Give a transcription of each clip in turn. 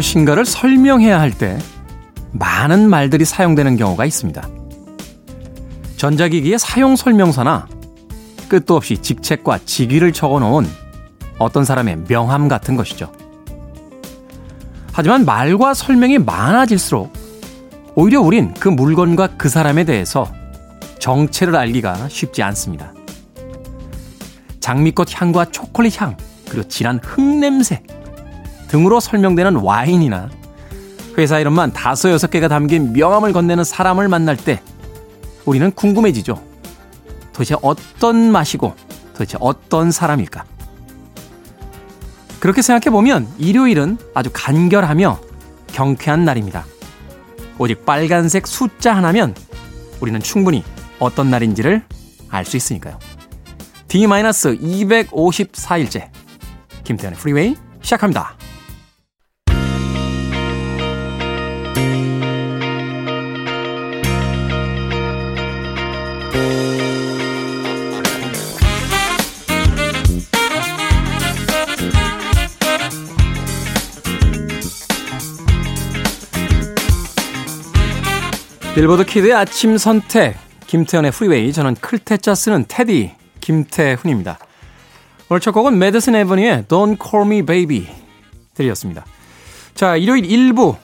무엇인가를 설명해야 할 때 많은 말들이 사용되는 경우가 있습니다. 전자기기의 사용 설명서나 끝도 없이 직책과 직위를 적어 놓은 어떤 사람의 명함 같은 것이죠. 하지만 말과 설명이 많아질수록 오히려 우린 그 물건과 그 사람에 대해서 정체를 알기가 쉽지 않습니다. 장미꽃 향과 초콜릿 향, 그리고 진한 흙냄새 등으로 설명되는 와인이나 회사 이름만 다섯 여섯 개가 담긴 명함을 건네는 사람을 만날 때 우리는 궁금해지죠. 도대체 어떤 맛이고 도대체 어떤 사람일까? 그렇게 생각해 보면 일요일은 아주 간결하며 경쾌한 날입니다. 오직 빨간색 숫자 하나면 우리는 충분히 어떤 날인지를 알 수 있으니까요. D-254일째 김태현의 프리웨이 시작합니다. 빌보드 kid의 아침 선택 김태훈의 프리웨이 저는 클 태 자 쓰는 테디 김태훈입니다. 오늘 첫 곡은 Madison Avenue의 Don't Call Me Baby 들으셨습니다. 자 일요일 1부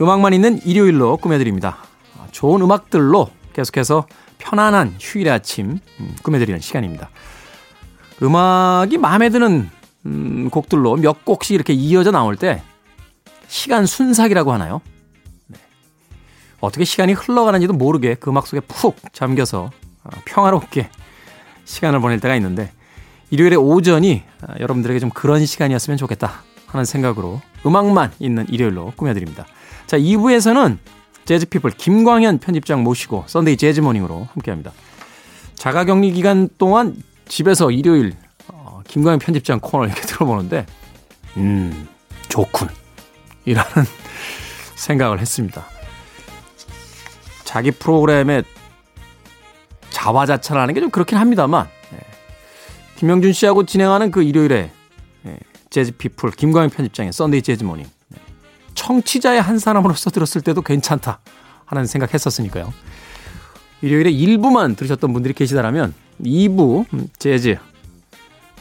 음악만 있는 일요일로 꾸며드립니다. 좋은 음악들로 계속해서 편안한 휴일의 아침 음, 꾸며드리는 시간입니다. 음악이 마음에 드는 음, 곡들로 몇 곡씩 이렇게 이어져 나올 때 시간 순삭이라고 하나요? 어떻게 시간이 흘러가는지도 모르게 그 음악 속에 푹 잠겨서 어, 평화롭게 시간을 보낼 때가 있는데 일요일의 오전이 어, 여러분들에게 좀 그런 시간이었으면 좋겠다 하는 생각으로 음악만 있는 일요일로 꾸며드립니다. 자, 2부에서는 재즈피플 김광현 편집장 모시고 Sunday Jazz Morning으로 함께합니다. 자가격리 기간 동안 집에서 일요일 어, 김광현 편집장 코너 이렇게 들어보는데 음 좋군 이라는 생각을 했습니다. 자기 프로그램에 자화자찬하는 게 좀 그렇긴 합니다만 예. 김영준 씨하고 진행하는 그 일요일에 예. 재즈피플 김광현 편집장의 Sunday Jazz Morning 예. 청취자의 한 사람으로서 들었을 때도 괜찮다 하는 생각했었으니까요. 일요일에 1부만 들으셨던 분들이 계시다면 2부 음, 재즈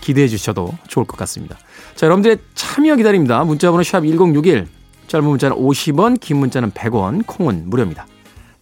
기대해 주셔도 좋을 것 같습니다. 자, 여러분들의 참여 기다립니다. 문자번호 샵 1061, 짧은 문자는 50원, 긴 문자는 100원, 콩은 무료입니다.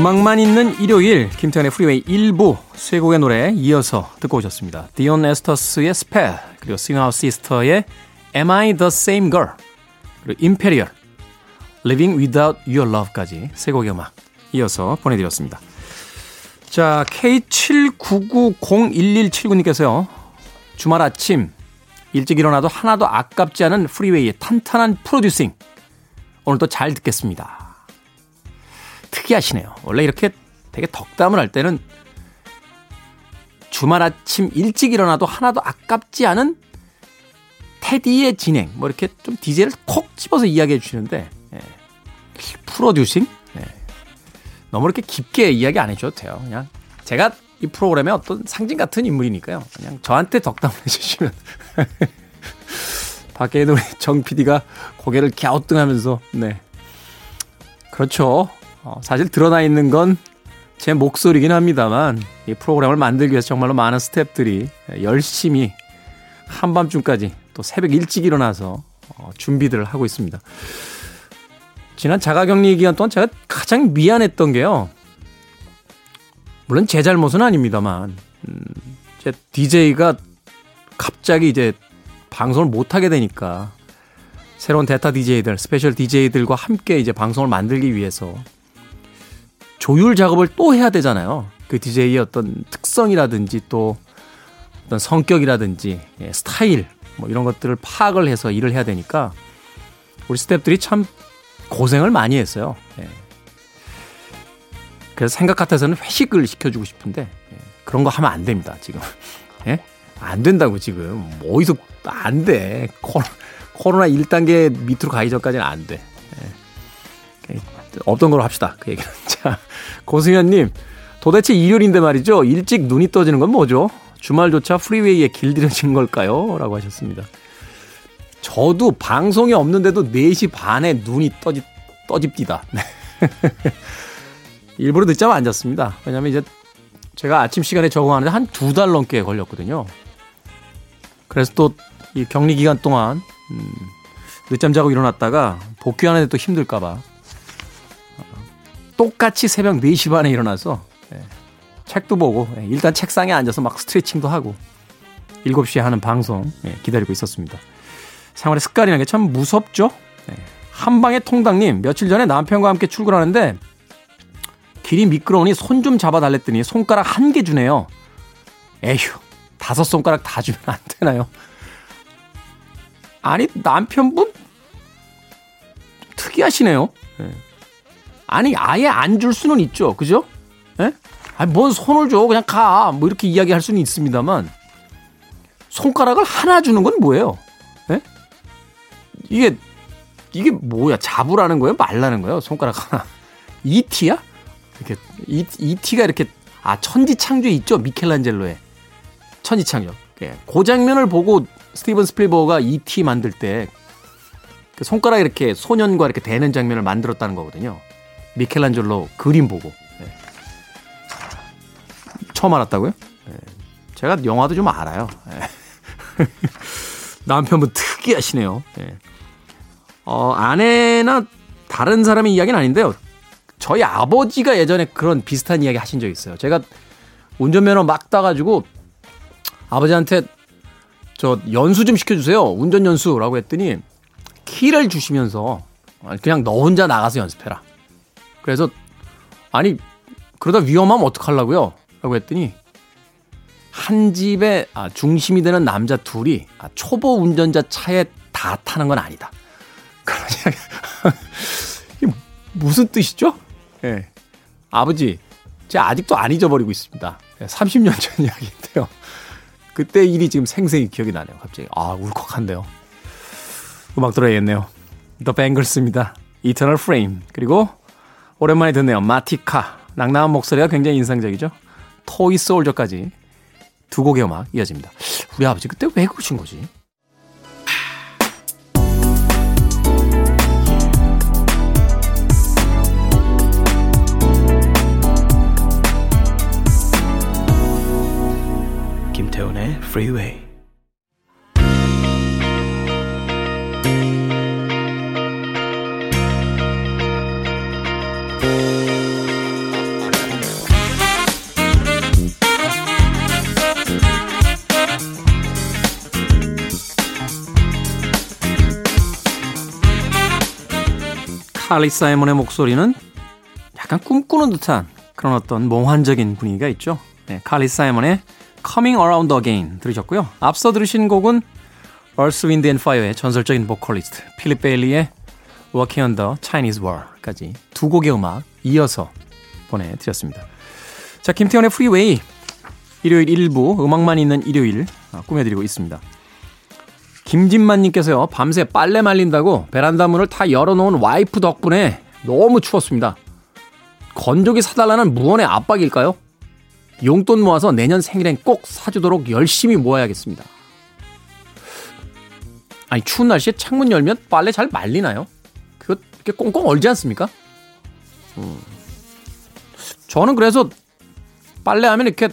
음악만 있는 일요일 김태훈의 프리웨이 1부 세 곡의 노래 이어서 듣고 오셨습니다. Deon Estus의 Spell 그리고 Swing Out Sister의 Am I the Same Girl 그리고 Imperials Living Without Your Love까지 세 곡의 음악 이어서 보내드렸습니다. 자 K79901179님께서요. 주말 아침 일찍 일어나도 하나도 아깝지 않은 프리웨이의 탄탄한 producing 오늘도 잘 듣겠습니다. 특이하시네요. 원래 이렇게 되게 덕담을 할 때는 주말 아침 일찍 일어나도 하나도 아깝지 않은 테디의 진행, 뭐 이렇게 좀 디제이를 콕 집어서 이야기해 주시는데, 예. 프로듀싱? 예. 너무 이렇게 깊게 이야기 안 해줘도 돼요. 그냥 제가 이 프로그램의 어떤 상징 같은 인물이니까요. 그냥 저한테 덕담을 해주시면. 밖에 있는 우리 정 PD가 고개를 갸우뚱하면서, 네. 그렇죠. 어, 사실 드러나 있는 건 제 목소리긴 합니다만 이 프로그램을 만들기 위해서 정말로 많은 스탭들이 열심히 한밤중까지 또 새벽 일찍 일어나서 어, 준비들을 하고 있습니다. 지난 자가격리 기간 동안 제가 가장 미안했던 게요. 물론 제 잘못은 아닙니다만 음, 제 DJ가 갑자기 이제 방송을 못 하게 되니까 새로운 대타 DJ들, special DJ들과 함께 이제 방송을 만들기 위해서 조율 작업을 또 해야 되잖아요. 그 DJ의 어떤 특성이라든지 또 어떤 성격이라든지 예, 스타일 뭐 이런 것들을 파악을 해서 일을 해야 되니까 우리 스탭들이 참 고생을 많이 했어요. 예. 그래서 생각 같아서는 회식을 시켜주고 싶은데 예. 그런 거 하면 안 됩니다. 지금 예? 안 된다고 지금 뭐 어디서 안 돼. 코로, 코로나 1단계 밑으로 가기 전까지는 안 돼. 예. 없던 걸로 합시다. 그 얘기는. 자, 고승현님, 도대체 일요일인데 말이죠. 일찍 눈이 떠지는 건 뭐죠? 주말조차 프리웨이에 길들여진 걸까요? 라고 하셨습니다. 저도 방송이 없는데도 4시 반에 눈이 떠집, 떠집디다. 네. 일부러 늦잠 안 잤습니다. 왜냐면 이제 제가 아침 시간에 적응하는데 한 두 달 넘게 걸렸거든요. 그래서 또 이 격리 기간 동안, 음, 늦잠 자고 일어났다가 복귀하는데 또 힘들까봐 똑같이 새벽 4시 반에 일어나서 예, 책도 보고 예, 일단 책상에 앉아서 막 스트레칭도 하고 7시에 하는 방송 예, 기다리고 있었습니다. 생활의 습관이라는 게 참 무섭죠? 네. 한방의 통당님, 며칠 전에 남편과 함께 출근하는데 길이 미끄러우니 손 좀 잡아달랬더니 손가락 한 개 주네요. 에휴, 다섯 손가락 다 주면 안 되나요? 아니, 남편분? 특이하시네요. 네. 아니, 아예 안 줄 수는 있죠. 그죠? 예? 아니, 뭔 손을 줘. 그냥 가. 뭐 이렇게 이야기할 수는 있습니다만 손가락을 하나 주는 건 뭐예요? 예? 이게 이게 뭐야? 잡으라는 거예요? 말라는 거예요? 손가락 하나. 이티야? 이렇게 이 이티가 이렇게 아 천지창조 있죠? 미켈란젤로의 천지창조. 예. 그 장면을 보고 스티븐 스필버가 이티 만들 때그 손가락 이렇게 소년과 이렇게 대는 장면을 만들었다는 거거든요. 미켈란젤로 그림 보고. 예. 처음 알았다고요? 예. 제가 영화도 좀 알아요. 예. 남편분 특이하시네요. 예. 어, 아내나 다른 사람의 이야기는 아닌데요. 저희 아버지가 예전에 그런 비슷한 이야기 하신 적 있어요. 제가 운전면허 막 따가지고 아버지한테 저 연수 좀 시켜주세요. 운전 연수라고 했더니 키를 주시면서 그냥 너 혼자 나가서 연습해라. 그래서 아니 그러다 위험하면 어떡하려고요? 라고 했더니 한 집에 아, 중심이 되는 남자 둘이 아, 초보 운전자 차에 다 타는 건 아니다. 이게 무슨 뜻이죠? 예. 네. 아버지, 제가 아직도 안 잊어버리고 있습니다. 30년 전 이야기인데요. 그때 일이 지금 생생히 기억이 나네요. 갑자기. 아, 울컥한데요. 음악 들어야겠네요. The Bangles입니다. Eternal Frame. 그리고 오랜만에 듣네요. 마티카. 낭낭한 목소리가 굉장히 인상적이죠. 토이 소울저까지 두 곡의 음악 이어집니다. 우리 아버지 그때 왜 그러신 거지? 김태훈의 Freeway. 칼리 사이먼의 목소리는 약간 꿈꾸는 듯한 그런 어떤 몽환적인 분위기가 있죠. 네, 칼리 사이먼의 Coming Around Again 들으셨고요. 앞서 들으신 곡은 Earth, Wind and Fire의 전설적인 보컬리스트 필립 베일리의 Walking on the Chinese Wall까지 두 곡의 음악 이어서 보내드렸습니다. 자, 김태훈의 프리웨이 일요일 일부 음악만 있는 일요일 어, 꾸며드리고 있습니다. 김진만님께서요, 밤새 빨래 말린다고 베란다 문을 다 열어놓은 와이프 덕분에 너무 추웠습니다. 건조기 사달라는 무언의 압박일까요? 용돈 모아서 내년 생일엔 꼭 사주도록 열심히 모아야겠습니다. 아니, 추운 날씨에 창문 열면 빨래 잘 말리나요? 그거 이렇게 꽁꽁 얼지 않습니까? 음. 저는 그래서 빨래하면 이렇게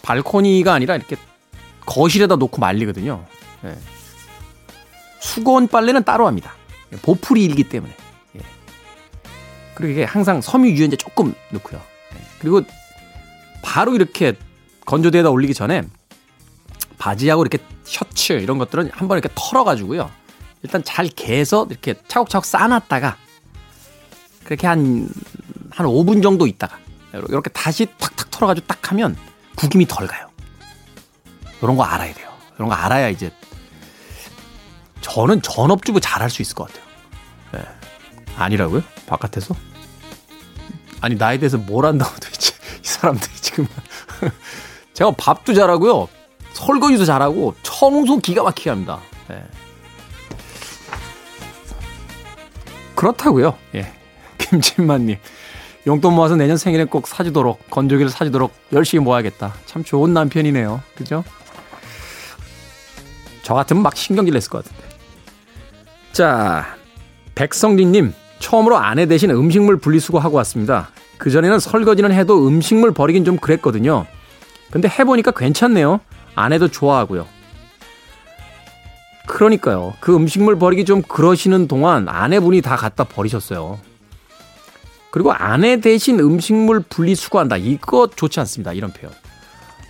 발코니가 아니라 이렇게 거실에다 놓고 말리거든요. 예. 수건 빨래는 따로 합니다. 보풀이 일기 때문에. 예. 그리고 이게 항상 섬유 유연제 조금 넣고요. 예. 그리고 바로 이렇게 건조대에다 올리기 전에 바지하고 이렇게 셔츠 이런 것들은 한번 이렇게 털어가지고요. 일단 잘 개서 이렇게 차곡차곡 쌓아놨다가 그렇게 한, 한 5분 정도 있다가 이렇게 다시 탁탁 털어가지고 딱 하면 구김이 덜 가요. 이런 거 알아야 돼요. 이런 거 알아야 이제 저는 전업주부 잘할 수 있을 것 같아요. 네. 아니라고요? 바깥에서? 아니, 나에 대해서 뭘 안다고 도대체. 이 사람들이 지금. 제가 밥도 잘하고요. 설거지도 잘하고, 청소 기가 막히게 합니다. 네. 그렇다고요. 예. 김진만님. 용돈 모아서 내년 생일에 꼭 사주도록, 건조기를 사주도록 열심히 모아야겠다. 참 좋은 남편이네요. 그죠? 저 같으면 막 신경질 냈을 것 같은데. 자, 백성진님. 처음으로 아내 대신 음식물 분리수거 하고 왔습니다. 그전에는 설거지는 해도 음식물 버리긴 좀 그랬거든요. 근데 해보니까 괜찮네요. 아내도 좋아하고요. 그러니까요. 그 음식물 버리기 좀 그러시는 동안 아내분이 다 갖다 버리셨어요. 그리고 아내 대신 음식물 분리수거한다. 이거 좋지 않습니다. 이런 표현.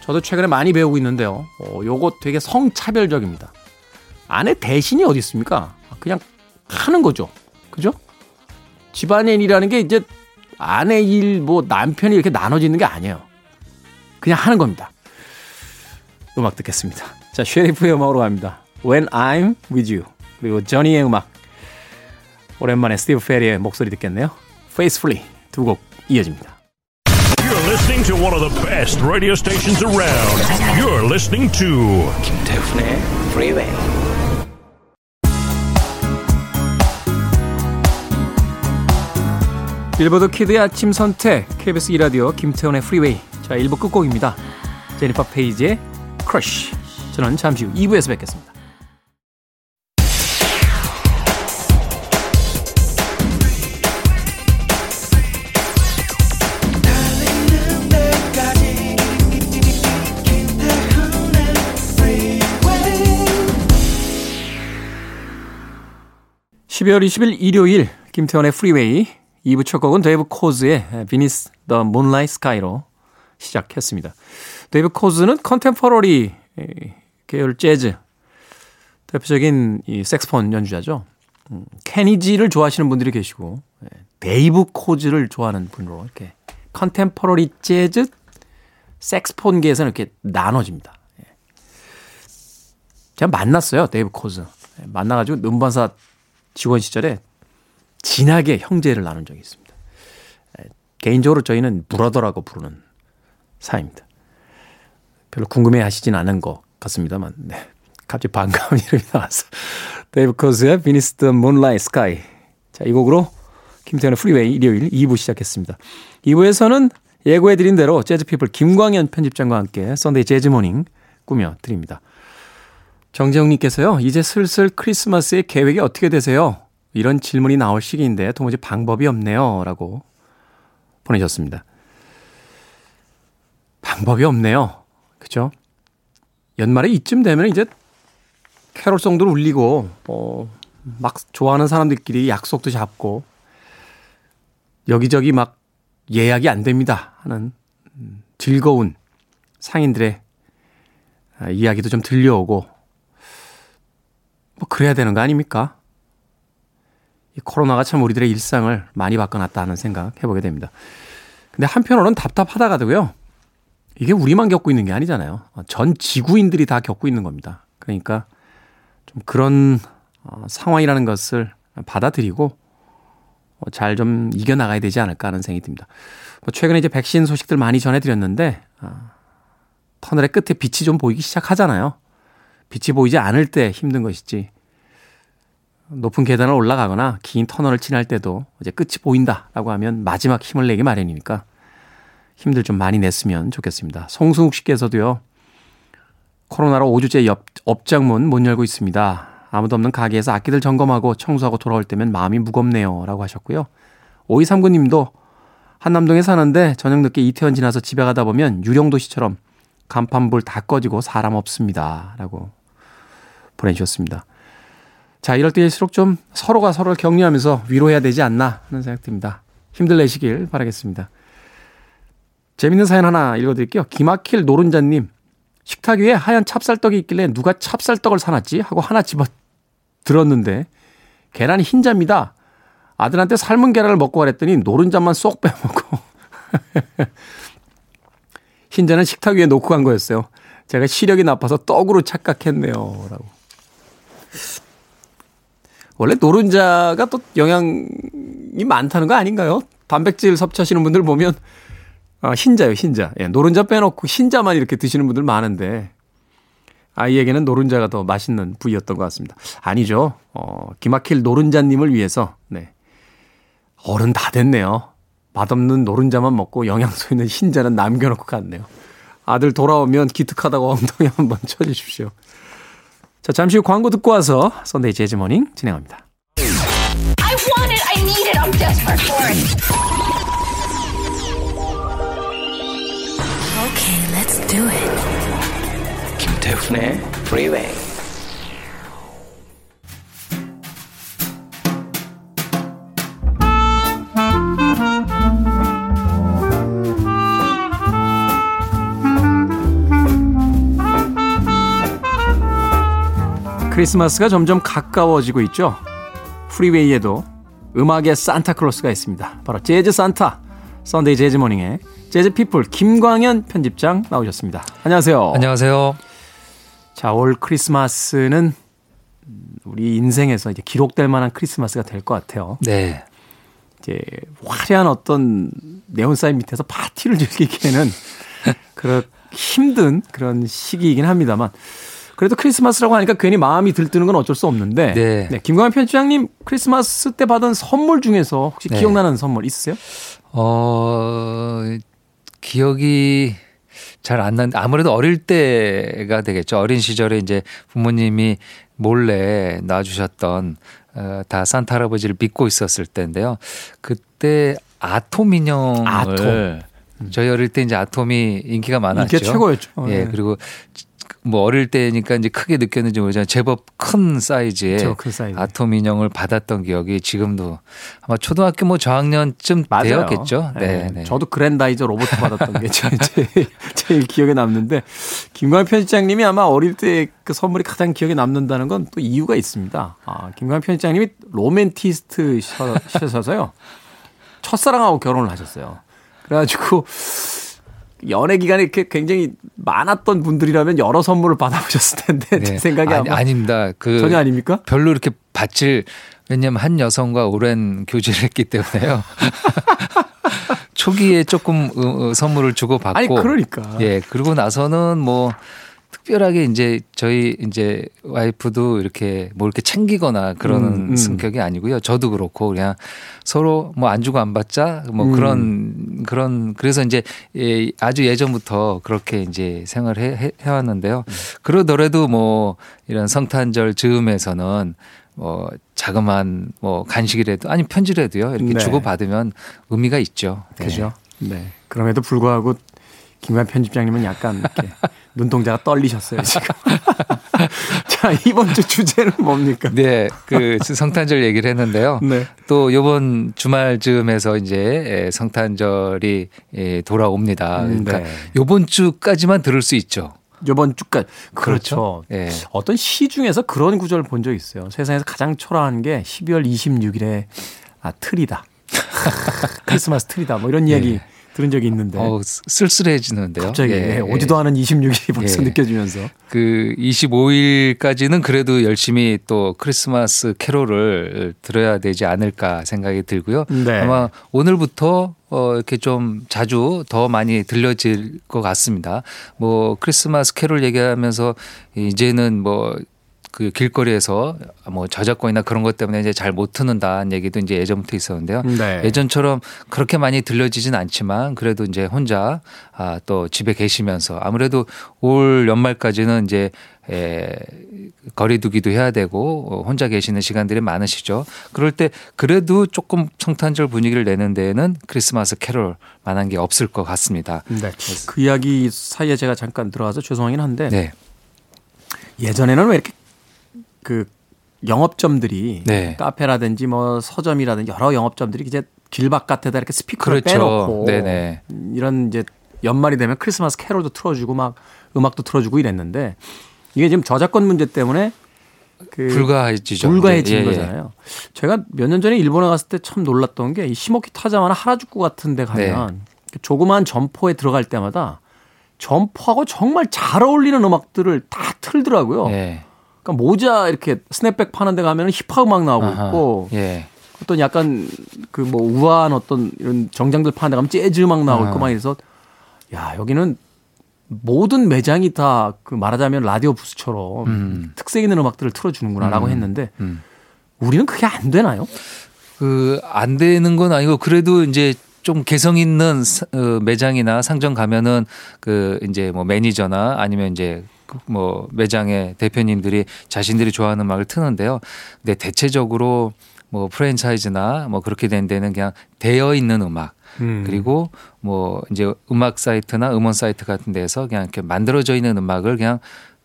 저도 최근에 많이 배우고 있는데요. 어, 요거 되게 성차별적입니다. 아내 대신이 어디 있습니까? 그냥 하는 거죠. 그죠? 집안일이라는 게 이제 아내 일, 뭐 남편이 이렇게 나눠지는 게 아니에요. 그냥 하는 겁니다. 음악 듣겠습니다. 자, 쉐리프의 음악으로 갑니다. When I'm With You. 그리고 저니의 음악. 오랜만에 스티브 페리의 목소리 듣겠네요. Faithfully 두 곡 이어집니다. Listening to one of the best radio stations around. You're listening to 김태훈의 Freeway. 빌보드 키드의 아침 선택 KBS 2라디오 김태훈의 Freeway. 자, 1부 끝곡입니다. 제니퍼 페이지의 Crush. 저는 잠시 후 2부에서 뵙겠습니다. (12월 20일) 일요일 김태훈의 프리웨이 2부 첫 곡은 데이브 코즈의 Beneath the Moonlit Sky로 시작했습니다. 데이브 코즈는 contemporary 계열 재즈 대표적인 이 색스폰 연주자죠. 음, 케니지를 좋아하시는 분들이 계시고 예, 데이브 코즈를 좋아하는 분으로 이렇게 contemporary 재즈 색스폰계에서는 이렇게 나눠집니다. 예. 제가 만났어요. 데이브 코즈. 예, 만나가지고 음반사 직원 시절에 진하게 형제를 나눈 적이 있습니다. 개인적으로 저희는 brother라고 부르는 사이입니다. 별로 궁금해 하시진 않은 것 같습니다만, 네. 갑자기 반가운 이름이 나와서. 데이브 코즈의 Beneath the Moonlit Sky. 자, 이 곡으로 김태훈의 프리웨이 일요일 2부 시작했습니다. 2부에서는 예고해드린 대로 재즈피플 김광현 편집장과 함께 Sunday 재즈 Morning 꾸며드립니다. 정재영님께서요, 이제 슬슬 크리스마스의 계획이 어떻게 되세요? 이런 질문이 나올 시기인데 도무지 방법이 없네요. 라고 보내셨습니다. 방법이 없네요. 그죠? 연말에 이쯤 되면 이제 캐롤송도 울리고, 어, 막 좋아하는 사람들끼리 약속도 잡고, 여기저기 막 예약이 안 됩니다. 하는 즐거운 상인들의 이야기도 좀 들려오고, 뭐, 그래야 되는 거 아닙니까? 이 코로나가 참 우리들의 일상을 많이 바꿔놨다 하는 생각 해보게 됩니다. 근데 한편으로는 답답하다가도요. 이게 우리만 겪고 있는 게 아니잖아요. 전 지구인들이 다 겪고 있는 겁니다. 그러니까 좀 그런 어, 상황이라는 것을 받아들이고 어, 잘좀 이겨나가야 되지 않을까 하는 생각이 듭니다. 뭐 최근에 이제 백신 소식들 많이 전해드렸는데 아, 터널의 끝에 빛이 좀 보이기 시작하잖아요. 빛이 보이지 않을 때 힘든 것이지 높은 계단을 올라가거나 긴 터널을 지날 때도 이제 끝이 보인다라고 하면 마지막 힘을 내기 마련이니까 힘들 좀 많이 냈으면 좋겠습니다. 송승욱 씨께서도요. 코로나로 5주째 옆, 업장문 못 열고 있습니다. 아무도 없는 가게에서 악기들 점검하고 청소하고 돌아올 때면 마음이 무겁네요. 라고 하셨고요. 5239님도 한남동에 사는데 저녁 늦게 이태원 지나서 집에 가다 보면 유령도시처럼 간판불 다 꺼지고 사람 없습니다. 라고 보내주셨습니다. 자, 이럴 때일수록 좀 서로가 서로를 격려하면서 위로해야 되지 않나 하는 생각 듭니다. 힘들 내시길 바라겠습니다. 재밌는 사연 하나 읽어드릴게요. 기막힐 노른자님. 식탁 위에 하얀 찹쌀떡이 있길래 누가 찹쌀떡을 사놨지? 하고 하나 집어 들었는데 계란이 흰자입니다. 아들한테 삶은 계란을 먹고 가랬더니 노른자만 쏙 빼먹고 흰자는 식탁 위에 놓고 간 거였어요. 제가 시력이 나빠서 떡으로 착각했네요. 라고. 원래 노른자가 또 영양이 많다는 거 아닌가요? 단백질 섭취하시는 분들 보면 아, 흰자요, 흰자. 예, 노른자 빼놓고 흰자만 이렇게 드시는 분들 많은데 아이에게는 노른자가 더 맛있는 부위였던 것 같습니다. 아니죠. 어, 기막힐 노른자님을 위해서 네. 어른 다 됐네요. 맛없는 노른자만 먹고 영양소 있는 흰자는 남겨놓고 갔네요. 아들 돌아오면 기특하다고 엉덩이 한번 쳐주십시오. 자, 잠시 후 광고 듣고 와서 Sunday 재즈 Morning 진행합니다. I want it, I need it, I'm desperate for it. Okay, let's do it. 김태훈의 Freeway. 크리스마스가 점점 가까워지고 있죠. 프리웨이에도 음악의 산타클로스가 있습니다. 바로 재즈 산타, Sunday 재즈 Morning의 재즈 피플 김광현 편집장 나오셨습니다. 안녕하세요. 안녕하세요. 자, 올 크리스마스는 우리 인생에서 이제 기록될 만한 크리스마스가 될 것 같아요. 네. 이제 화려한 어떤 네온사인 밑에서 파티를 즐기기에는 그런 힘든 그런 시기이긴 합니다만 그래도 크리스마스라고 하니까 괜히 마음이 들뜨는 건 어쩔 수 없는데. 네. 네 김광현 편집장님 크리스마스 때 받은 선물 중에서 혹시 네. 기억나는 선물 있으세요? 어, 기억이 잘안 난, 아무래도 어릴 때가 되겠죠. 어린 시절에 이제 부모님이 몰래 놔주셨던 어, 다 산타 할아버지를 믿고 있었을 때인데요. 그때 아톰 인형을 아톰. 저희 어릴 때 이제 아톰이 인기가 많았죠. 인기 최고였죠. 예, 네. 그리고 뭐 어릴 때니까 이제 크게 느꼈는지 모르지만 제법 큰 사이즈의 큰 사이즈. 아톰 인형을 받았던 기억이 지금도 아마 초등학교 뭐 저학년쯤 맞아요. 되었겠죠. 네, 네. 네. 저도 그랜다이저 로봇 받았던 게 제일, 제일 기억에 남는데 김광현 편집장님이 아마 어릴 때 그 선물이 가장 기억에 남는다는 건 또 이유가 있습니다. 아, 김광현 편집장님이 로맨티스트셔서요. 첫사랑하고 결혼을 하셨어요. 그래가지고 연애 기간에 이렇게 굉장히 많았던 분들이라면 여러 선물을 받아보셨을 텐데 네. 제 생각이 아니, 아닙니다. 그 전혀 아닙니까? 별로 이렇게 받질 왜냐하면 한 여성과 오랜 교제를 했기 때문에요. 초기에 조금 어, 어, 선물을 주고 받고 아니 그러니까 예 그리고 나서는 뭐 특별하게 이제 저희 이제 와이프도 이렇게 뭐 이렇게 챙기거나 그러는 음, 음. 성격이 아니고요. 저도 그렇고 그냥 서로 뭐 안 주고 안 받자 뭐 음. 그런 그런 그래서 이제 예, 아주 예전부터 그렇게 이제 생활해 해, 해왔는데요. 음. 그러더라도 뭐 이런 성탄절 즈음에서는 뭐 자그마한 뭐 간식이라도 아니 편지라도요 이렇게 네. 주고 받으면 의미가 있죠. 네. 그죠. 네. 그럼에도 불구하고 김관 편집장님은 약간 이렇게 눈동자가 떨리셨어요, 지금. 자, 이번 주 주제는 뭡니까? 네, 그 성탄절 얘기를 했는데요. 네. 또 요번 주말 즈음에서 이제 성탄절이 돌아옵니다. 음, 그러니까 네. 요번 주까지만 들을 수 있죠. 요번 주까지. 그렇죠. 그렇죠. 네. 어떤 시 중에서 그런 구절을 본 적이 있어요. 세상에서 가장 초라한 게 12월 26일에 아, 틀이다. 크리스마스 틀이다. 뭐 이런 이야기 네. 들은 적이 있는데. 어, 쓸쓸해지는데요. 갑자기 예, 예. 오지도 않은 26일이 벌써 예. 느껴지면서. 그 25일까지는 그래도 열심히 또 크리스마스 캐롤을 들어야 되지 않을까 생각이 들고요. 네. 아마 오늘부터 어, 이렇게 좀 자주 더 많이 들려질 것 같습니다. 뭐 크리스마스 캐롤 얘기하면서 이제는 뭐 그 길거리에서 뭐 저작권이나 그런 것 때문에 이제 잘 못 듣는다는 얘기도 이제 예전부터 있었는데요. 네. 예전처럼 그렇게 많이 들려지진 않지만 그래도 이제 혼자 아, 또 집에 계시면서 아무래도 올 연말까지는 이제 에, 거리두기도 해야 되고 혼자 계시는 시간들이 많으시죠. 그럴 때 그래도 조금 성탄절 분위기를 내는 데에는 크리스마스 캐롤 만한 게 없을 것 같습니다. 네. 그 이야기 사이에 제가 잠깐 들어와서 죄송하긴 한데 네. 예전에는 왜 이렇게 그 영업점들이 네. 카페라든지 뭐 서점이라든지 여러 영업점들이 이제 길 바깥에다 이렇게 스피커를 그렇죠. 빼놓고 네네. 이런 이제 연말이 되면 크리스마스 캐롤도 틀어주고 막 음악도 틀어주고 이랬는데 이게 지금 저작권 문제 때문에 그 불가해지죠. 불가해진 네. 예, 예. 거잖아요. 제가 몇 년 전에 일본에 갔을 때 참 놀랐던 게 이 시모키 타자마나 하라주쿠 같은 데 가면 네. 그 조그마한 점포에 들어갈 때마다 점포하고 정말 잘 어울리는 음악들을 다 틀더라고요. 네. 그러니까 모자 이렇게 스냅백 파는 데 가면 힙합 음악 나오고 아하, 있고 예. 어떤 약간 그 뭐 우아한 어떤 이런 정장들 파는 데 가면 재즈 음악 나오고 있고 막 이래서 야, 여기는 모든 매장이 다 그 말하자면 라디오 부스처럼 음. 특색 있는 음악들을 틀어주는구나라고 음. 했는데 음. 우리는 그게 안 되나요? 그 안 되는 건 아니고 그래도 이제 좀 개성 있는 어, 매장이나 상점 가면은 그 이제 뭐 매니저나 아니면 이제 그 뭐 매장의 대표님들이 자신들이 좋아하는 음악을 트는데요. 근데 대체적으로 뭐 프랜차이즈나 뭐 그렇게 된 데는 그냥 되어 있는 음악 음. 그리고 뭐 이제 음악 사이트나 음원 사이트 같은 데서 그냥 이렇게 만들어져 있는 음악을 그냥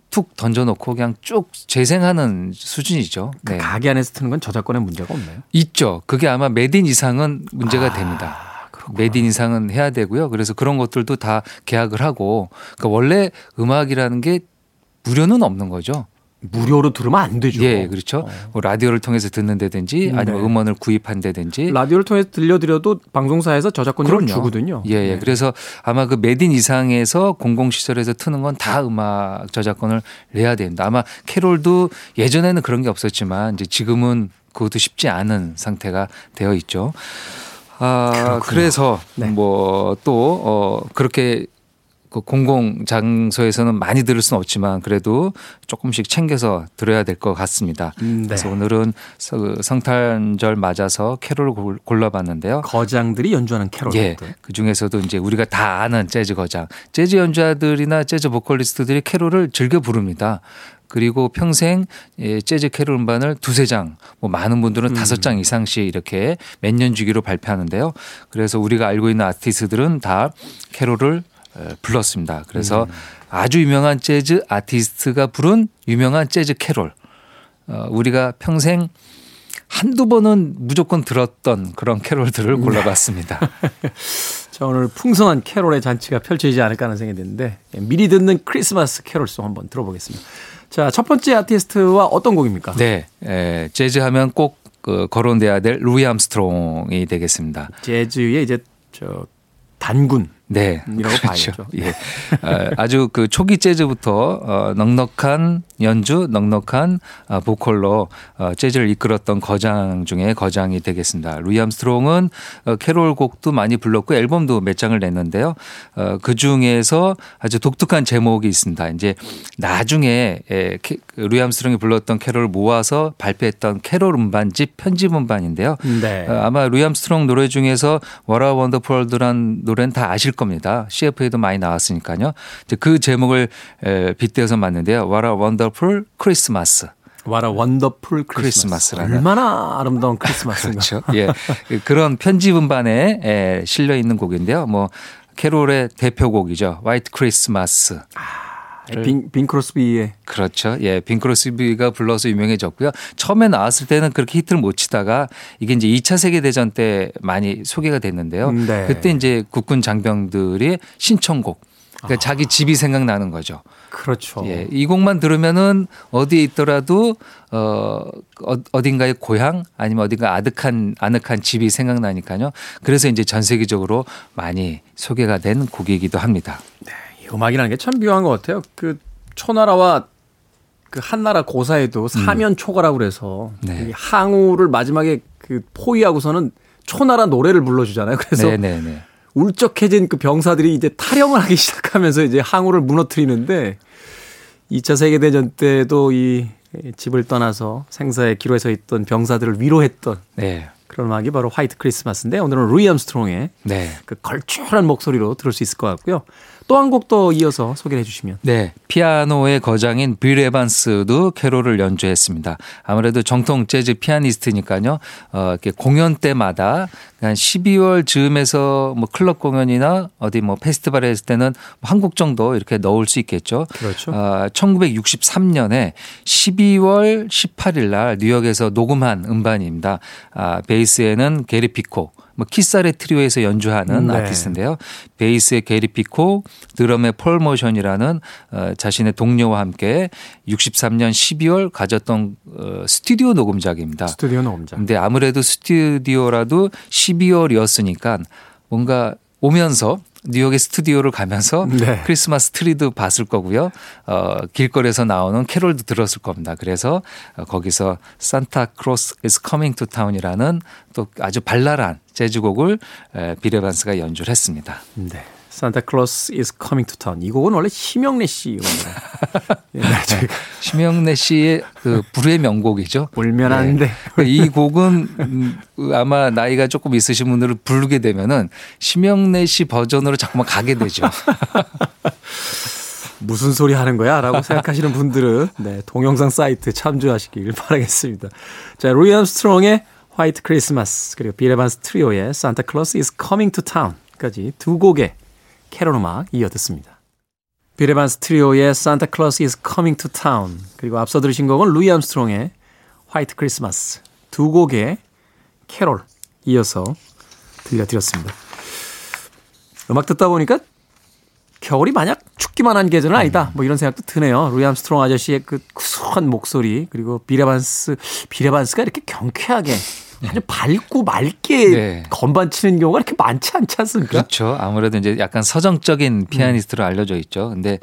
툭 던져놓고 그냥 쭉 재생하는 수준이죠. 그 네. 가게 안에서 트는 건 저작권에 문제가 없나요? 있죠. 그게 아마 매딘 이상은 문제가 아, 됩니다. 매딘 이상은 해야 되고요. 그래서 그런 것들도 다 계약을 하고 그러니까 원래 음악이라는 게 무료는 없는 거죠. 무료로 들으면 안 되죠. 예, 그렇죠. 어. 뭐 라디오를 통해서 듣는다든지 네. 아니면 음원을 구입한다든지 라디오를 통해서 들려드려도 방송사에서 저작권료를 주거든요. 예, 예. 네. 그래서 아마 그 매딘 이상에서 공공시설에서 트는 건 다 음악 저작권을 내야 된다. 아마 캐롤도 예전에는 그런 게 없었지만 이제 지금은 그것도 쉽지 않은 상태가 되어 있죠. 아, 그렇군요. 그래서 네. 뭐또 어, 그렇게 그 공공 장소에서는 많이 들을 수는 없지만 그래도 조금씩 챙겨서 들어야 될 것 같습니다. 음, 네. 그래서 오늘은 그 성탄절 맞아서 캐롤을 골라봤는데요. 거장들이 연주하는 캐롤. 예. 그 중에서도 이제 우리가 다 아는 재즈 거장, 재즈 연주자들이나 재즈 보컬리스트들이 캐롤을 즐겨 부릅니다. 그리고 평생 예, 재즈 캐롤 음반을 두세 장, 뭐 많은 분들은 음. 다섯 장 이상씩 이렇게 몇 년 주기로 발표하는데요. 그래서 우리가 알고 있는 아티스트들은 다 캐롤을 불렀습니다. 그래서 음. 아주 유명한 재즈 아티스트가 부른 유명한 재즈 캐롤. 어, 우리가 평생 한두 번은 무조건 들었던 그런 캐롤들을 골라봤습니다. 자, 오늘 풍성한 캐롤의 잔치가 펼쳐지지 않을까 하는 생각이 드는데 예, 미리 듣는 크리스마스 캐롤송 한번 들어보겠습니다. 자, 첫 번째 아티스트와 어떤 곡입니까? 네, 에, 재즈 하면 꼭 그 거론돼야 될 루이 암스트롱이 되겠습니다. 재즈의 이제 저 단군 네. 이라고 그렇죠. 봐야죠. 예. 어, 아주 그 초기 재즈부터 어, 넉넉한 연주, 넉넉한 어, 보컬로 어, 재즈를 이끌었던 거장 중에 거장이 되겠습니다. 루이 암스트롱은 어, 캐롤 곡도 많이 불렀고 앨범도 몇 장을 냈는데요. 어, 그 중에서 아주 독특한 제목이 있습니다. 이제 나중에 예, 캐, 루이 암스트롱이 불렀던 캐롤을 모아서 발표했던 캐롤 음반집 편집 음반인데요. 네. 어, 아마 루이 암스트롱 노래 중에서 What a Wonderful World란 노래는 다 아실 겁니다. CF에도 많이 나왔으니까요. 그 제목을 빗대어서 만는데요. What a Wonderful Christmas. What a Wonderful Christmas. 라는 얼마나 아름다운 크리스마스인가. 그렇죠. 예. 그런 편집 음반에 실려 있는 곡인데요. 뭐 캐롤의 대표곡이죠. White Christmas. 아. 빈, 빈 크로스비의 그렇죠. 예, 빈 크로스비가 불러서 유명해졌고요. 처음에 나왔을 때는 그렇게 히트를 못 치다가 이게 이제 2차 세계 대전 때 많이 소개가 됐는데요. 네. 그때 이제 국군 장병들의 신청곡 그러니까 아. 자기 집이 생각나는 거죠. 그렇죠. 예, 이 곡만 들으면은 어디에 있더라도 어, 어 어딘가의 고향 아니면 어딘가 아득한 아늑한 집이 생각나니까요. 그래서 이제 전 세계적으로 많이 소개가 된 곡이기도 합니다. 네. 음악이라는 게 참 묘한 것 같아요. 그 초나라와 그 한나라 고사에도 사면 초가라고 그래서 네. 항우를 마지막에 그 포위하고서는 초나라 노래를 불러주잖아요. 그래서 네네네. 울적해진 그 병사들이 이제 탈영을 하기 시작하면서 이제 항우를 무너뜨리는데 2차 세계대전 때도 이 집을 떠나서 생사의 기로에 서 있던 병사들을 위로했던 네. 그런 음악이 바로 화이트 크리스마스인데 오늘은 루이 암스트롱의 네. 그 걸출한 목소리로 들을 수 있을 것 같고요. 또 한 곡 더 이어서 소개해 를 주시면. 네. 피아노의 거장인 빌 에반스도 캐롤을 연주했습니다. 아무래도 정통 재즈 피아니스트니까요. 어, 이렇게 공연 때마다 한 12월 즈음에서 뭐 클럽 공연이나 어디 뭐 페스티벌에 했을 때는 한 곡 정도 이렇게 넣을 수 있겠죠. 그렇죠. 어, 1963년에 12월 18일 날 뉴욕에서 녹음한 음반입니다. 아, 베이스에는 게리 피콕, 뭐 키스 자렛 트리오에서 연주하는 네. 아티스트인데요. 베이스의 게리 피콕, 드럼의 폴 모션이라는 어, 자신의 동료와 함께 63년 12월 가졌던 어, 스튜디오 녹음작입니다. 스튜디오 녹음작. 근데 아무래도 스튜디오라도 12월이었으니까 뭔가 오면서 뉴욕의 스튜디오를 가면서 네. 크리스마스 트리도 봤을 거고요. 어, 길거리에서 나오는 캐롤도 들었을 겁니다. 그래서 어, 거기서 Santa Claus is coming to town이라는 또 아주 발랄한 재즈곡을 빌 에반스가 연주를 했습니다. 네. Santa Claus is coming to town. 이 곡은 원래 심형래 씨 옛날 심형래 씨의 그 불후의 명곡이죠. 울면 안 돼. 네. 이 곡은 음, 아마 나이가 조금 있으신 분들을 부르게 되면은 심형래 씨 버전으로 자꾸만 가게 되죠. 무슨 소리 하는 거야? 라고 생각하시는 분들은 네, 동영상 사이트 참조하시길 바라겠습니다. 자, 루이 암스트롱의 화이트 크리스마스 그리고 빌 에반스 트리오의 Santa Claus is coming to town까지 두 곡의 캐롤 음악 이어 듣습니다. 빌 에반스 트리오의 Santa Claus is Coming to Town 그리고 앞서 들으신 곡은 루이 암스트롱의 화이트 크리스마스 두 곡의 캐롤 이어서 들려드렸습니다. 음악 듣다 보니까 겨울이 만약 춥기만 한 계절은 아니다. 뭐 이런 생각도 드네요. 루이 암스트롱 아저씨의 그 구수한 목소리 그리고 빌 에반스 빌 에반스가 이렇게 경쾌하게 아주 밝고 맑게 네. 건반 치는 경우가 이렇게 많지 않지 않습니까? 그렇죠. 아무래도 이제 약간 서정적인 피아니스트로 음. 알려져 있죠. 근데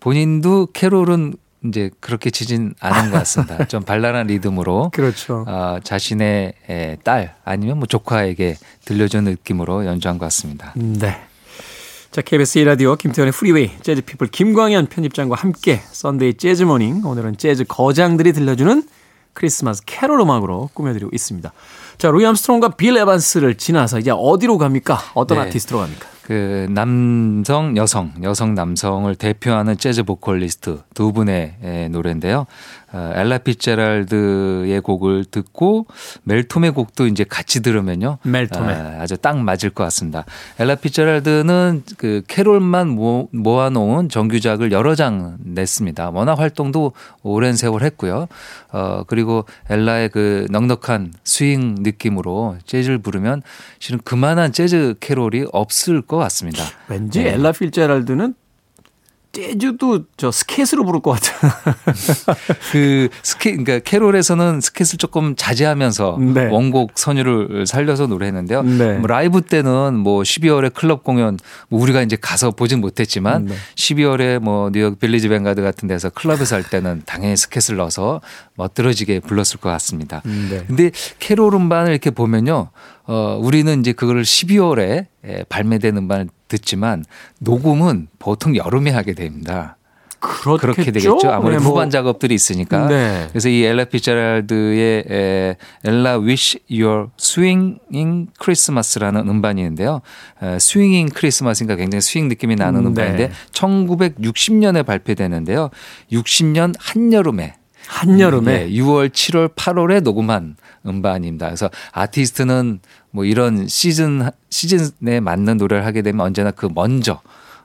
본인도 캐롤은 이제 그렇게 치진 않은 것 같습니다. 좀 발랄한 리듬으로. 그렇죠. 어, 자신의 딸 아니면 뭐 조카에게 들려주는 느낌으로 연주한 것 같습니다. 네. 자, KBS 1라디오 김태훈의 Freeway Jazz People 김광현 편집장과 함께 Sunday Jazz Morning 오늘은 재즈 거장들이 들려주는 크리스마스 캐롤 음악으로 꾸며드리고 있습니다. 자, 루이 암스트롱과 빌 에반스를 지나서 이제 어디로 갑니까? 어떤 네. 아티스트로 갑니까? 그 남성, 여성, 여성, 남성을 대표하는 재즈 보컬리스트 두 분의 노래인데요. 어, 엘라 피츠제랄드의 곡을 듣고 멜 토메의 곡도 이제 같이 들으면요. 멜 토메 아, 아주 딱 맞을 것 같습니다. 엘라 피츠제랄드는 그 캐롤만 모, 모아 놓은 정규작을 여러 장 냈습니다. 워낙 활동도 오랜 세월 했고요. 어 그리고 엘라의 그 넉넉한 스윙 느낌으로 재즈를 부르면 실은 그만한 재즈 캐롤이 없을 것 같습니다. 왠지 네. 엘라 피츠제랄드는 재즈도 저 스캣으로 부를 것 같아요. 그 스케 그러니까 캐롤에서는 스캣을 조금 자제하면서 네. 원곡 선율을 살려서 노래했는데요. 네. 뭐 라이브 때는 뭐 12월에 클럽 공연 뭐 우리가 이제 가서 보진 못했지만 네. 12월에 뭐 뉴욕 빌리지 뱅가드 같은 데서 클럽에서 할 때는 당연히 스캣을 넣어서 멋들어지게 불렀을 것 같습니다. 네. 근데 캐롤 음반을 이렇게 보면요. 어, 우리는 이제 그거를 12월에 발매된 음반을 듣지만 녹음은 보통 여름에 하게 됩니다. 그렇겠죠? 그렇게 되겠죠. 아무래도 네, 뭐. 후반 작업들이 있으니까. 네. 그래서 이 엘라 피츠제랄드의 에, Ella Wishes You a Swinging Christmas라는 음반이 있는데요. 에, swinging 크리스마스니까 굉장히 스윙 느낌이 나는 음, 네. 음반인데 1960년에 발표되는데요. 60년 한여름에 한여름에 네, 6월, 7월, 8월에 녹음한 음반입니다. 그래서 아티스트는 뭐 이런 시즌 시즌에 맞는 노래를 하게 되면 언제나 그 먼저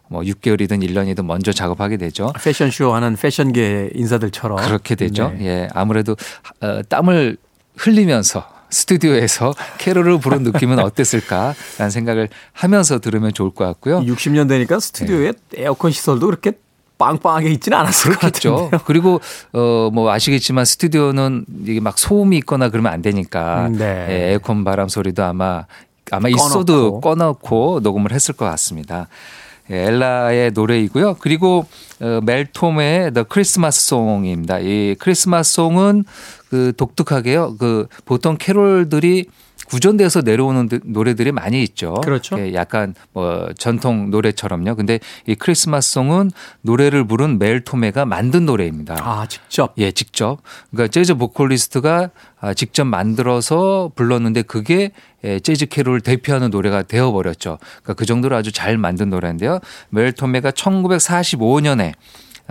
뭐 6개월이든 1년이든 먼저 작업하게 되죠. 패션쇼 하는 패션계 인사들처럼 그렇게 되죠. 네. 예. 아무래도 어, 땀을 흘리면서 스튜디오에서 캐롤을 부른 느낌은 어땠을까라는 생각을 하면서 들으면 좋을 것 같고요. 60년 되니까 스튜디오에 네. 에어컨 시설도 그렇게 빵빵하게 있지는 않았을 그렇겠죠. 그리고 어 뭐 아시겠지만 스튜디오는 이게 막 소음이 있거나 그러면 안 되니까 음, 네. 예, 에어컨 바람 소리도 아마 아마 있어도 꺼놓고 녹음을 했을 것 같습니다. 예, 엘라의 노래이고요. 그리고 어, 멜톰의 The Christmas Song입니다. 이 크리스마스 송은 그 독특하게요. 그 보통 캐롤들이 구전돼서 내려오는 노래들이 많이 있죠. 그렇죠. 약간 뭐 전통 노래처럼요. 근데 이 크리스마스송은 노래를 부른 멜 토메가 만든 노래입니다. 아, 직접? 예, 직접. 그러니까 재즈 보컬리스트가 아, 직접 만들어서 불렀는데 그게 예, 재즈 캐롤을 대표하는 노래가 되어버렸죠. 그러니까 그 정도로 아주 잘 만든 노래인데요. 멜 토메가 1945년에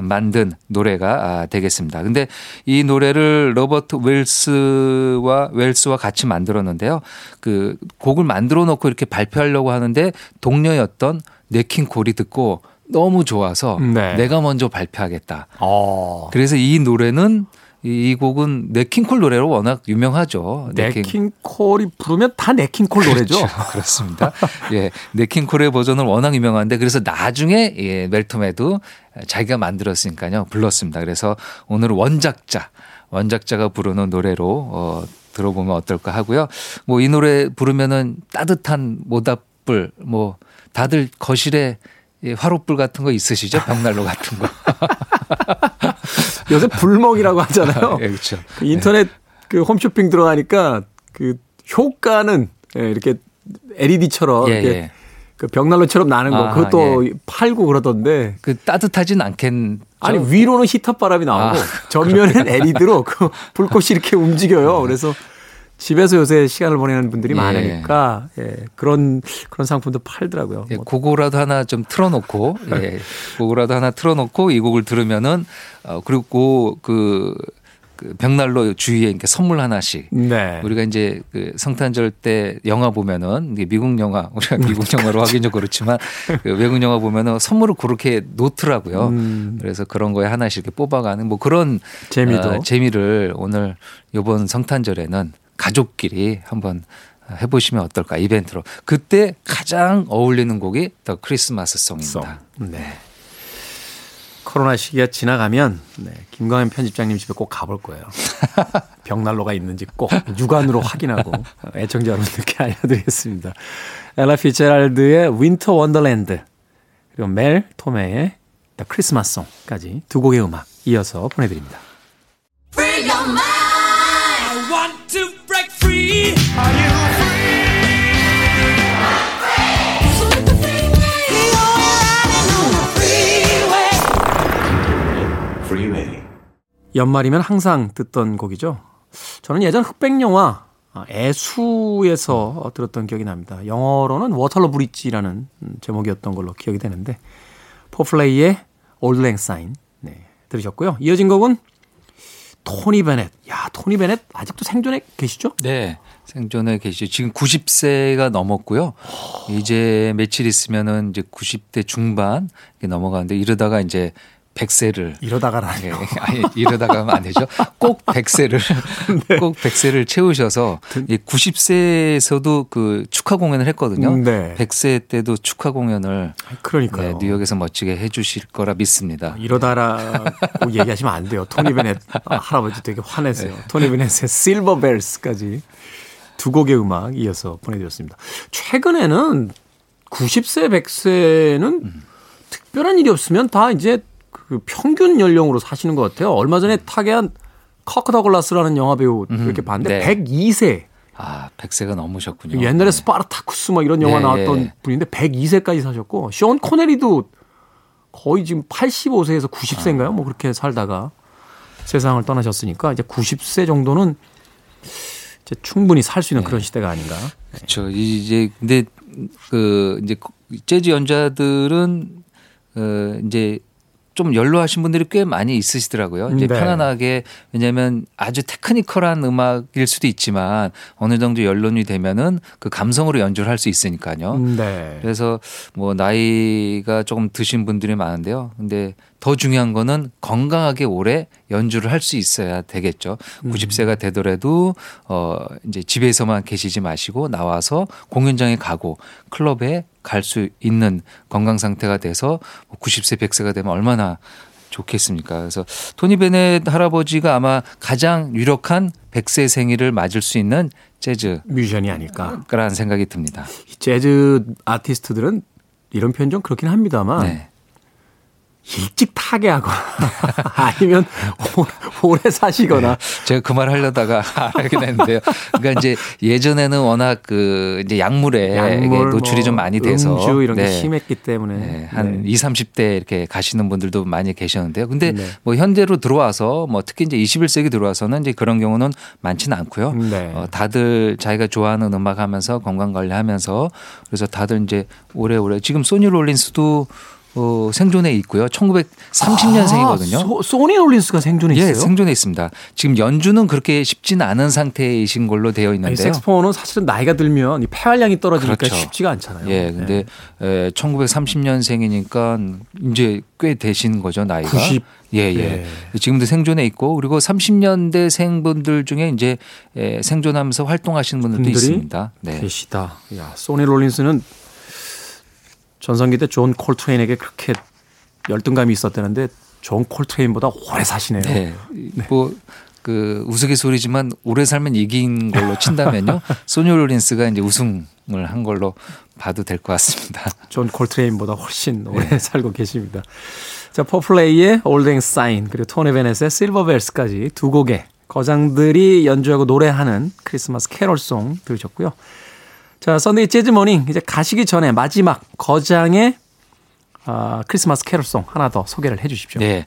만든 노래가 아, 되겠습니다. 근데 이 노래를 로버트 웰스와 웰스와 같이 만들었는데요. 그 곡을 만들어 놓고 이렇게 발표하려고 하는데 동료였던 네킹 콜이 듣고 너무 좋아서 네. 내가 먼저 발표하겠다. 어. 그래서 이 노래는 이 곡은 네킹콜 노래로 워낙 유명하죠. 네킹 콜이 부르면 다 네킹콜 노래죠. 그렇죠. 그렇습니다. 예, 네킹콜의 버전은 워낙 유명한데 그래서 나중에 예, 멜톰에도 자기가 만들었으니까요 불렀습니다. 그래서 오늘 원작자 원작자가 부르는 노래로 어, 들어보면 어떨까 하고요. 뭐 이 노래 부르면은 따뜻한 모닥불 뭐 다들 거실에 화롯불 같은 거 있으시죠? 벽난로 같은 거. 요새 불멍이라고 하잖아요. 예, 그렇죠. 그 인터넷 그 홈쇼핑 들어가니까 그 효과는 예, 이렇게 LED처럼 예, 예. 그 벽난로처럼 나는 거 아, 그것도 예. 팔고 그러던데 그 따뜻하진 않겠 아니 위로는 히터 바람이 나오고 아, 전면엔 LED로 그 불꽃이 이렇게 움직여요. 그래서 집에서 요새 시간을 보내는 분들이 예. 많으니까 예, 그런 그런 상품도 팔더라고요. 예, 그거라도 하나 좀 틀어놓고 예, 그거라도 하나 틀어놓고 이 곡을 들으면은 어 그리고 그, 그 벽난로 주위에 이렇게 선물 하나씩. 네. 우리가 이제 그 성탄절 때 영화 보면은 미국 영화 우리가 미국 영화로 하긴 좀 그렇지만 그 외국 영화 보면은 선물을 그렇게 놓더라고요. 음. 그래서 그런 거에 하나씩 이렇게 뽑아가는 뭐 그런 재미도 어, 재미를 오늘 이번 성탄절에는 가족끼리 한번 해보시면 어떨까 이벤트로 그때 가장 어울리는 곡이 The Christmas Song입니다. 네. 코로나 시기가 지나가면 네, 김광현 편집장님 집에 꼭 가볼 거예요. 벽난로가 있는지 꼭 육안으로 확인하고 애청자 여러분들께 알려드리겠습니다. 엘라 피츠제랄드의 Winter Wonderland 그리고 멜 토메의 크리스마스 송까지 두 곡의 음악 이어서 보내드립니다. 연말이면 항상 듣던 곡이죠. 저는 예전 흑백 영화 아, 애수에서 들었던 기억이 납니다. 영어로는 워털러 브릿지라는 제목이었던 걸로 기억이 되는데 포플레이의 Auld Lang Syne 네, 들으셨고요. 이어진 곡은 토니 베넷. 야, 토니 베넷 아직도 생존해 계시죠? 네. 생존해 계시죠. 지금 90세가 넘었고요. 이제 며칠 있으면은 이제 90대 중반 넘어가는데 이러다가 이제 100세를 이러다가라 네, 아니 이러다가 하면 안 되죠. 꼭 100세를 네. 꼭 100세를 채우셔서 90세에서도 그 축하 공연을 했거든요. 네. 100세 때도 축하 공연을 그러니까 네, 뉴욕에서 멋지게 해 주실 거라 믿습니다. 이러다라고 얘기하시면 안 돼요. 토니 베넷 할아버지 되게 화내세요. 네. 토니 베넷의 Silver Bells까지 두 곡의 음악 이어서 보내 드렸습니다. 최근에는 90세, 100세는 음. 특별한 일이 없으면 다 이제 그 평균 연령으로 사시는 것 같아요. 얼마 전에 타계한 커크 더글라스라는 영화 배우 음, 이렇게 봤는데 네. 102세. 아, 100세가 넘으셨군요. 옛날에 네. 스파르타쿠스 막 이런 영화 네, 나왔던 네. 분인데 102세까지 사셨고 션 코네리도 거의 지금 85세에서 90세인가요? 아. 뭐 그렇게 살다가 세상을 떠나셨으니까 이제 90세 정도는 이제 충분히 살 수 있는 네. 그런 시대가 아닌가. 그렇죠. 이제 근데 그 이제 재즈 연주자들은 어 이제 좀 연로하신 분들이 꽤 많이 있으시더라고요. 이제 네. 편안하게 왜냐하면 아주 테크니컬한 음악일 수도 있지만 어느 정도 연론이 되면은 그 감성으로 연주를 할 수 있으니까요. 네. 그래서 뭐 나이가 조금 드신 분들이 많은데요. 근데 더 중요한 거는 건강하게 오래 연주를 할 수 있어야 되겠죠. 음. 90세가 되더라도 어 이제 집에서만 계시지 마시고 나와서 공연장에 가고 클럽에 갈 수 있는 건강 상태가 돼서 90세, 뭐 100세가 되면 얼마나 좋겠습니까? 그래서 토니 베넷 할아버지가 아마 가장 유력한 100세 생일을 맞을 수 있는 재즈 뮤지션이 아닐까. 라는 생각이 듭니다. 재즈 아티스트들은 이런 표현 좀 그렇긴 합니다만 네. 일찍 타계하거나 아니면 오래 사시거나 네, 제가 그 말 하려다가 알게 됐는데요. 그러니까 이제 예전에는 워낙 그 이제 약물에 약물, 노출이 뭐 좀 많이 돼서 음주 이런 네. 게 심했기 때문에 네. 한 네. 20, 30대 이렇게 가시는 분들도 많이 계셨는데요. 근데 네. 뭐 현대로 들어와서 뭐 특히 이제 21세기 들어와서는 이제 그런 경우는 많지는 않고요. 네. 어, 다들 자기가 좋아하는 음악 하면서 건강 관리하면서 그래서 다들 이제 오래오래 지금 소니 롤린스도 어, 생존해 있고요. 1930년생이거든요. 아, 소, 소니 롤린스가 생존해 있어요? 예, 생존해 있습니다. 지금 연주는 그렇게 쉽지는 않은 상태이신 걸로 되어 있는데요. 색스폰은 사실은 나이가 들면 폐활량이 떨어지니까 그렇죠. 쉽지가 않잖아요. 예, 근데 네. 에, 1930년생이니까 이제 꽤 되신 거죠, 나이가. 90. 예, 예. 네. 지금도 생존해 있고 그리고 30년대 생분들 중에 이제 생존하면서 활동하시는 분들도 있습니다. 네. 계시다. 야, 소니 롤린스는 전성기 때 존 콜트레인에게 그렇게 열등감이 있었다는데 존 콜트레인보다 오래 사시네요. 네. 네. 뭐. 그그 우스갯소리지만 오래 살면 이긴 걸로 친다면요. 소니 롤린스가 이제 우승을 한 걸로 봐도 될 것 같습니다. 존 콜트레인보다 훨씬 오래 네. 살고 계십니다. 자, 포플레이의 Auld Lang Syne 그리고 토니 베넷의 Silver Bells까지 두 곡의 거장들이 연주하고 노래하는 크리스마스 캐롤송 들으셨고요. 자, Sunday Jazz Morning 이제 가시기 전에 마지막 거장의 어, 크리스마스 캐롤송 하나 더 소개를 해 주십시오. 네.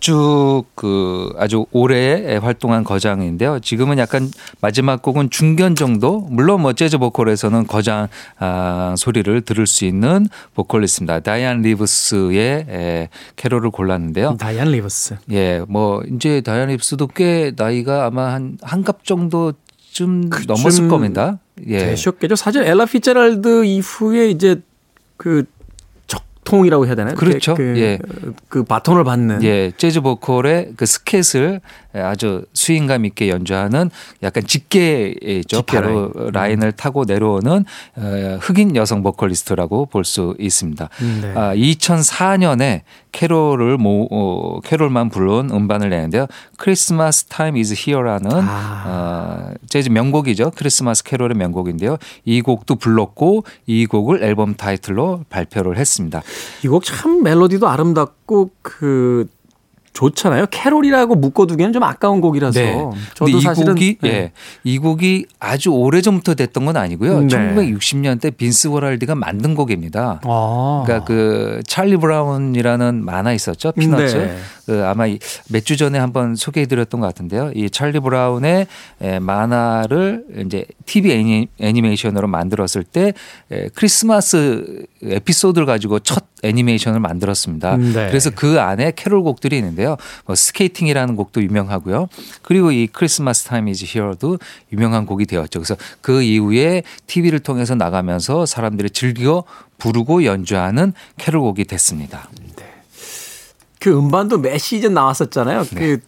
쭉 그 아주 오래 활동한 거장인데요. 지금은 약간 마지막 곡은 중견 정도 물론 뭐 재즈 보컬에서는 거장 아, 소리를 들을 수 있는 보컬리스트입니다. 다이안 리브스의 에, 캐롤을 골랐는데요. 다이안 리브스. 예. 뭐 이제 다이안 리브스도 꽤 나이가 아마 한 환갑 정도 쯤 넘었을 겁니다. 예. 되셨겠죠. 사실 엘라 피츠제럴드 이후에 이제 그 통이라고 해야 되나요? 그렇죠. 그, 예. 그 바톤을 받는. 예. 재즈 보컬의 그 스캣을 아주 스윙감 있게 연주하는 약간 직계죠. 직계 바로 라인. 라인을 타고 내려오는 어, 흑인 여성 보컬리스트라고 볼 수 있습니다. 네. 아, 2004년에 캐롤을 모 어, 캐롤만 부른 음반을 내는데요. Christmas Time Is Here라는 아. 어, 재즈 명곡이죠. 크리스마스 캐롤의 명곡인데요. 이 곡도 불렀고 이 곡을 앨범 타이틀로 발표를 했습니다. 이 곡 참 멜로디도 아름답고 그 좋잖아요. 캐롤이라고 묶어두기에는 좀 아까운 곡이라서. 네. 저도 이 사실은 곡이 네. 예. 이 곡이 아주 오래 전부터 됐던 건 아니고요. 네. 1960년대 빈스 과랄디가 만든 곡입니다. 아. 그러니까 그 찰리 브라운이라는 만화 있었죠. 피너츠. 네. 그 아마 몇 주 전에 한번 소개해 드렸던 것 같은데요. 이 찰리 브라운의 만화를 이제 TV 애니메이션으로 만들었을 때 크리스마스 에피소드를 가지고 첫 애니메이션을 만들었습니다. 네. 그래서 그 안에 캐롤 곡들이 있는데요. 뭐 스케이팅이라는 곡도 유명하고요. 그리고 이 Christmas Time Is Here도 유명한 곡이 되었죠. 그래서 그 이후에 TV를 통해서 나가면서 사람들이 즐겨 부르고 연주하는 캐롤 곡이 됐습니다. 네. 그 음반도 매 시즌 나왔었잖아요. 네. 그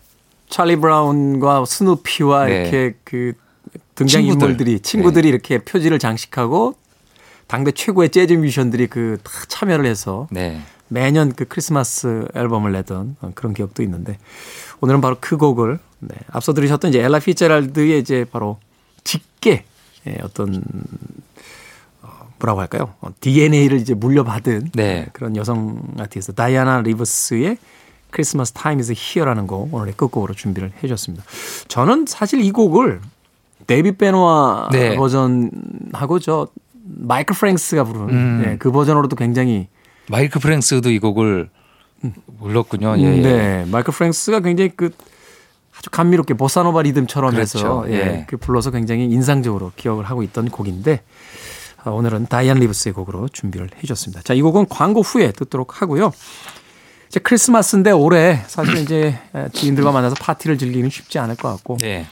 찰리 브라운과 스누피와 네. 이렇게 그 등장 인물들이 친구들이 네. 이렇게 표지를 장식하고 당대 최고의 재즈 뮤지션들이 그 다 참여를 해서 네. 매년 그 크리스마스 앨범을 내던 그런 기억도 있는데 오늘은 바로 그 곡을 네. 앞서 들으셨던 이제 엘라 피츠제럴드의 이제 바로 직계 예, 어떤 뭐라고 할까요? DNA를 어, 이제 물려받은 네. 그런 여성 아티스트 다이안 리브스의 Christmas Time Is Here라는 곡 오늘의 끝곡으로 준비를 해 주셨습니다. 저는 사실 이 곡을 데이비드 베노아 네. 버전하고 저 마이클 프랭크스가 부른 음. 네, 그 버전으로도 굉장히 마이클 프랭크스도 이 곡을 불렀군요. 예, 예. 네, 마이클 프랭크스가 굉장히 그 아주 감미롭게 보사노바 리듬처럼 그렇죠. 해서 예, 예. 그 불러서 굉장히 인상적으로 기억을 하고 있던 곡인데 어, 오늘은 다이안 리브스의 곡으로 준비를 해주셨습니다. 자, 이 곡은 광고 후에 듣도록 하고요. 이제 크리스마스인데 올해 사실 이제 지인들과 만나서 파티를 즐기기는 쉽지 않을 것 같고. 네.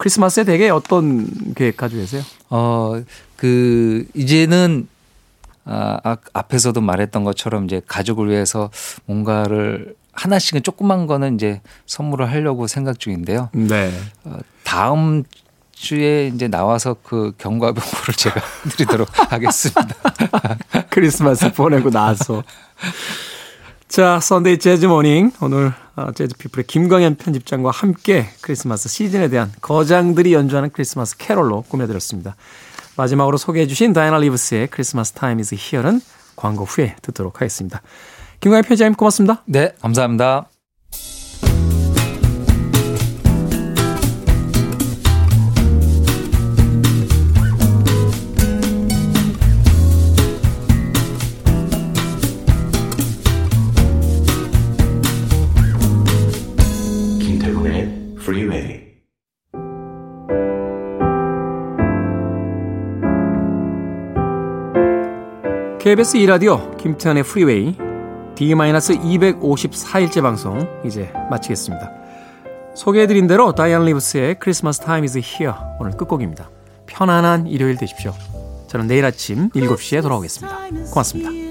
크리스마스에 되게 어떤 계획 가지고 계세요? 어, 그, 이제는 아, 앞에서도 말했던 것처럼 이제 가족을 위해서 뭔가를 하나씩은 조그만 거는 이제 선물을 하려고 생각 중인데요. 네. 어, 다음 주에 이제 나와서 그 경과보고를 제가 드리도록 하겠습니다. 크리스마스 보내고 나서. 자, Sunday Jazz Morning. 오늘 어, 재즈 피플의 김광현 편집장과 함께 크리스마스 시즌에 대한 거장들이 연주하는 크리스마스 캐롤로 꾸며드렸습니다. 마지막으로 소개해 주신 다이안 리브스의 Christmas Time Is Here는 광고 후에 듣도록 하겠습니다. 김광현 편집장님 고맙습니다. 네, 감사합니다. KBS 2라디오 김태현의 프리웨이 D-254일째 방송 이제 마치겠습니다. 소개해드린 대로 다이안 리브스의 Christmas Time Is Here 오늘 끝곡입니다. 편안한 일요일 되십시오. 저는 내일 아침 7시에 돌아오겠습니다. 고맙습니다.